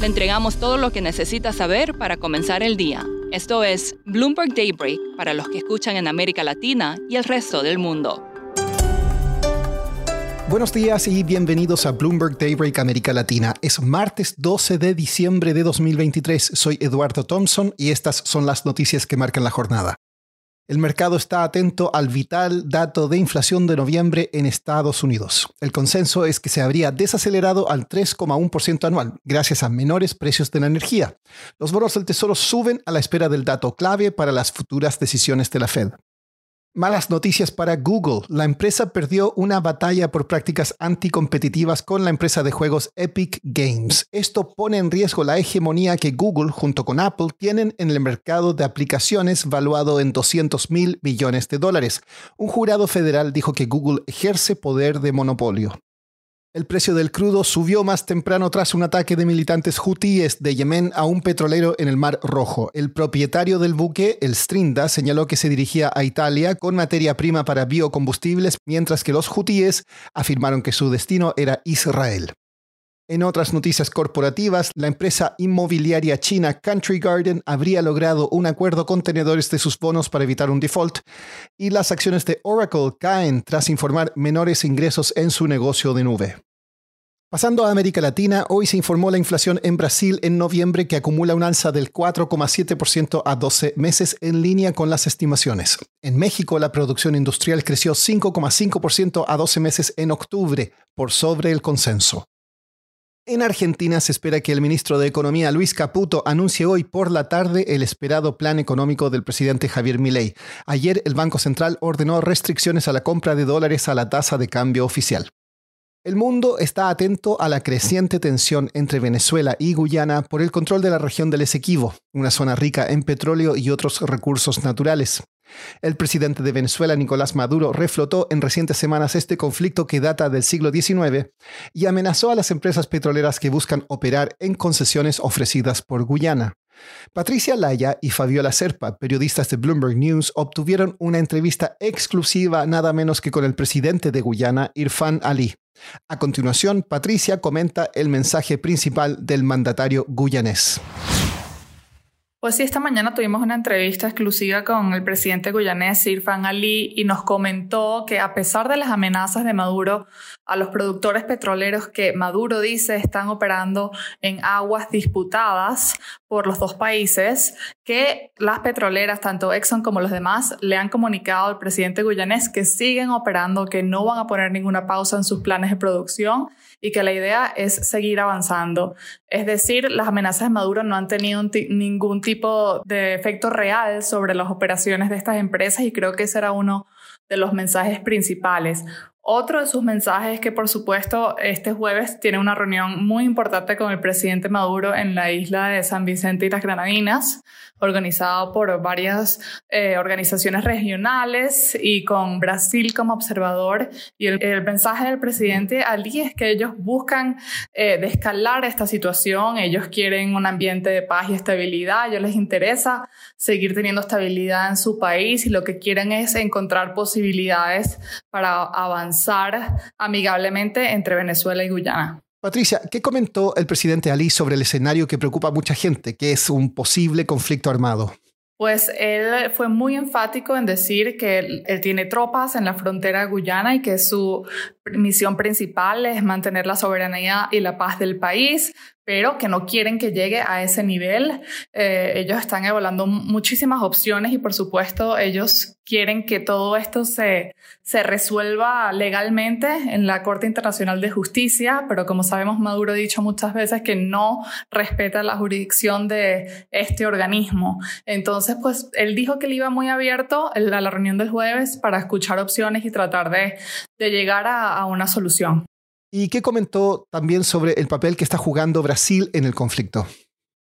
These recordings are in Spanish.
Le entregamos todo lo que necesita saber para comenzar el día. Esto es Bloomberg Daybreak para los que escuchan en América Latina y el resto del mundo. Buenos días y bienvenidos a Bloomberg Daybreak América Latina. Es martes 12 de diciembre de 2023. Soy Eduardo Thompson y estas son las noticias que marcan la jornada. El mercado está atento al vital dato de inflación de noviembre en Estados Unidos. El consenso es que se habría desacelerado al 3,1% anual, gracias a menores precios de la energía. Los bonos del Tesoro suben a la espera del dato clave para las futuras decisiones de la Fed. Malas noticias para Google. La empresa perdió una batalla por prácticas anticompetitivas con la empresa de juegos Epic Games. Esto pone en riesgo la hegemonía que Google junto con Apple tienen en el mercado de aplicaciones valuado en 200 mil millones de dólares. Un jurado federal dijo que Google ejerce poder de monopolio. El precio del crudo subió más temprano tras un ataque de militantes hutíes de Yemen a un petrolero en el Mar Rojo. El propietario del buque, el Strinda, señaló que se dirigía a Italia con materia prima para biocombustibles, mientras que los hutíes afirmaron que su destino era Israel. En otras noticias corporativas, la empresa inmobiliaria china Country Garden habría logrado un acuerdo con tenedores de sus bonos para evitar un default y las acciones de Oracle caen tras informar menores ingresos en su negocio de nube. Pasando a América Latina, hoy se informó la inflación en Brasil en noviembre que acumula un alza del 4,7% a 12 meses en línea con las estimaciones. En México, la producción industrial creció 5,5% a 12 meses en octubre, por sobre el consenso. En Argentina se espera que el ministro de Economía Luis Caputo anuncie hoy por la tarde el esperado plan económico del presidente Javier Milei. Ayer el Banco Central ordenó restricciones a la compra de dólares a la tasa de cambio oficial. El mundo está atento a la creciente tensión entre Venezuela y Guyana por el control de la región del Esequibo, una zona rica en petróleo y otros recursos naturales. El presidente de Venezuela, Nicolás Maduro, reflotó en recientes semanas este conflicto que data del siglo XIX y amenazó a las empresas petroleras que buscan operar en concesiones ofrecidas por Guyana. Patricia Laya y Fabiola Serpa, periodistas de Bloomberg News, obtuvieron una entrevista exclusiva nada menos que con el presidente de Guyana, Irfan Ali. A continuación, Patricia comenta el mensaje principal del mandatario guyanés. Pues sí, esta mañana tuvimos una entrevista exclusiva con el presidente guyanés Irfan Ali y nos comentó que a pesar de las amenazas de Maduro a los productores petroleros que Maduro dice están operando en aguas disputadas por los dos países, que las petroleras, tanto Exxon como los demás, le han comunicado al presidente guyanés que siguen operando, que no van a poner ninguna pausa en sus planes de producción y que la idea es seguir avanzando. Es decir, las amenazas de Maduro no han tenido ningún tipo de efecto real sobre las operaciones de estas empresas y creo que ese era uno de los mensajes principales. Otro de sus mensajes es que, por supuesto, este jueves tiene una reunión muy importante con el presidente Maduro en la isla de San Vicente y las Granadinas, organizado por varias eh, organizaciones regionales y con Brasil como observador. Y el, mensaje del presidente Ali es que ellos buscan eh, descalar esta situación, ellos quieren un ambiente de paz y estabilidad, a ellos les interesa seguir teniendo estabilidad en su país y lo que quieren es encontrar posibilidades para avanzar avanzar amigablemente entre Venezuela y Guyana. Patricia, ¿qué comentó el presidente Ali sobre el escenario que preocupa a mucha gente, que es un posible conflicto armado? Pues él fue muy enfático en decir que él, tiene tropas en la frontera guyana y que su misión principal es mantener la soberanía y la paz del país, pero que no quieren que llegue a ese nivel. Eh, ellos están evaluando muchísimas opciones y por supuesto ellos quieren que todo esto se, se resuelva legalmente en la Corte Internacional de Justicia, pero como sabemos Maduro ha dicho muchas veces que no respeta la jurisdicción de este organismo. Entonces, pues él dijo que él iba muy abierto a la reunión del jueves para escuchar opciones y tratar de, de llegar a, a una solución. ¿Y qué comentó también sobre el papel que está jugando Brasil en el conflicto?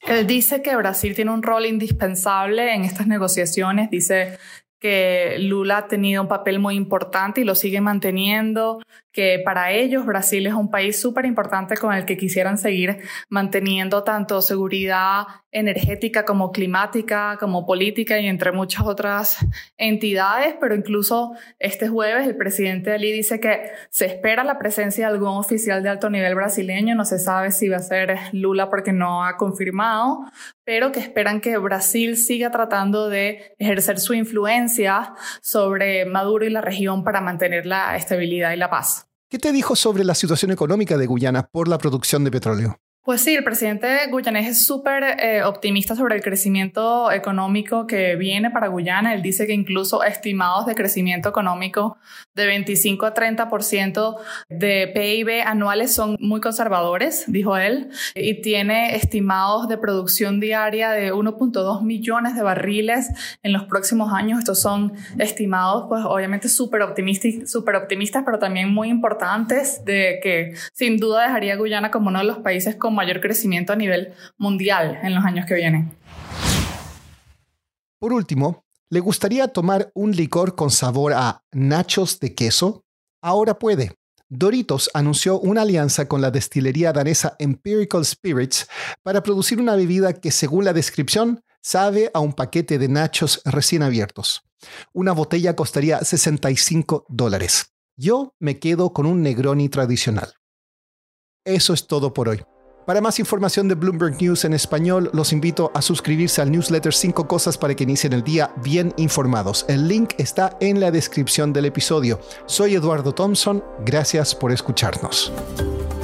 Él dice que Brasil tiene un rol indispensable en estas negociaciones. Dice que Lula ha tenido un papel muy importante y lo sigue manteniendo, que para ellos Brasil es un país súper importante con el que quisieran seguir manteniendo tanto seguridad energética como climática, como política y entre muchas otras entidades, pero incluso este jueves el presidente Ali dice que se espera la presencia de algún oficial de alto nivel brasileño, no se sabe si va a ser Lula porque no ha confirmado, pero que esperan que Brasil siga tratando de ejercer su influencia sobre Maduro y la región para mantener la estabilidad y la paz. ¿Qué te dijo sobre la situación económica de Guyana por la producción de petróleo? Pues sí, el presidente guyanés es súper eh, optimista sobre el crecimiento económico que viene para Guyana. Él dice que incluso estimados de crecimiento económico de 25 a 30% de PIB anuales son muy conservadores, dijo él, y tiene estimados de producción diaria de 1.2 millones de barriles en los próximos años. Estos son estimados, pues obviamente súper optimistas, optimistas, pero también muy importantes de que sin duda dejaría a Guyana como uno de los países con mayor crecimiento a nivel mundial en los años que vienen. Por último, ¿le gustaría tomar un licor con sabor a nachos de queso? Ahora puede. Doritos anunció una alianza con la destilería danesa Empirical Spirits para producir una bebida que, según la descripción, sabe a un paquete de nachos recién abiertos. Una botella costaría 65 dólares. Yo me quedo con un Negroni tradicional. Eso es todo por hoy. Para más información de Bloomberg News en español, los invito a suscribirse al newsletter 5 cosas para que inicien el día bien informados. El link está en la descripción del episodio. Soy Eduardo Thompson, gracias por escucharnos.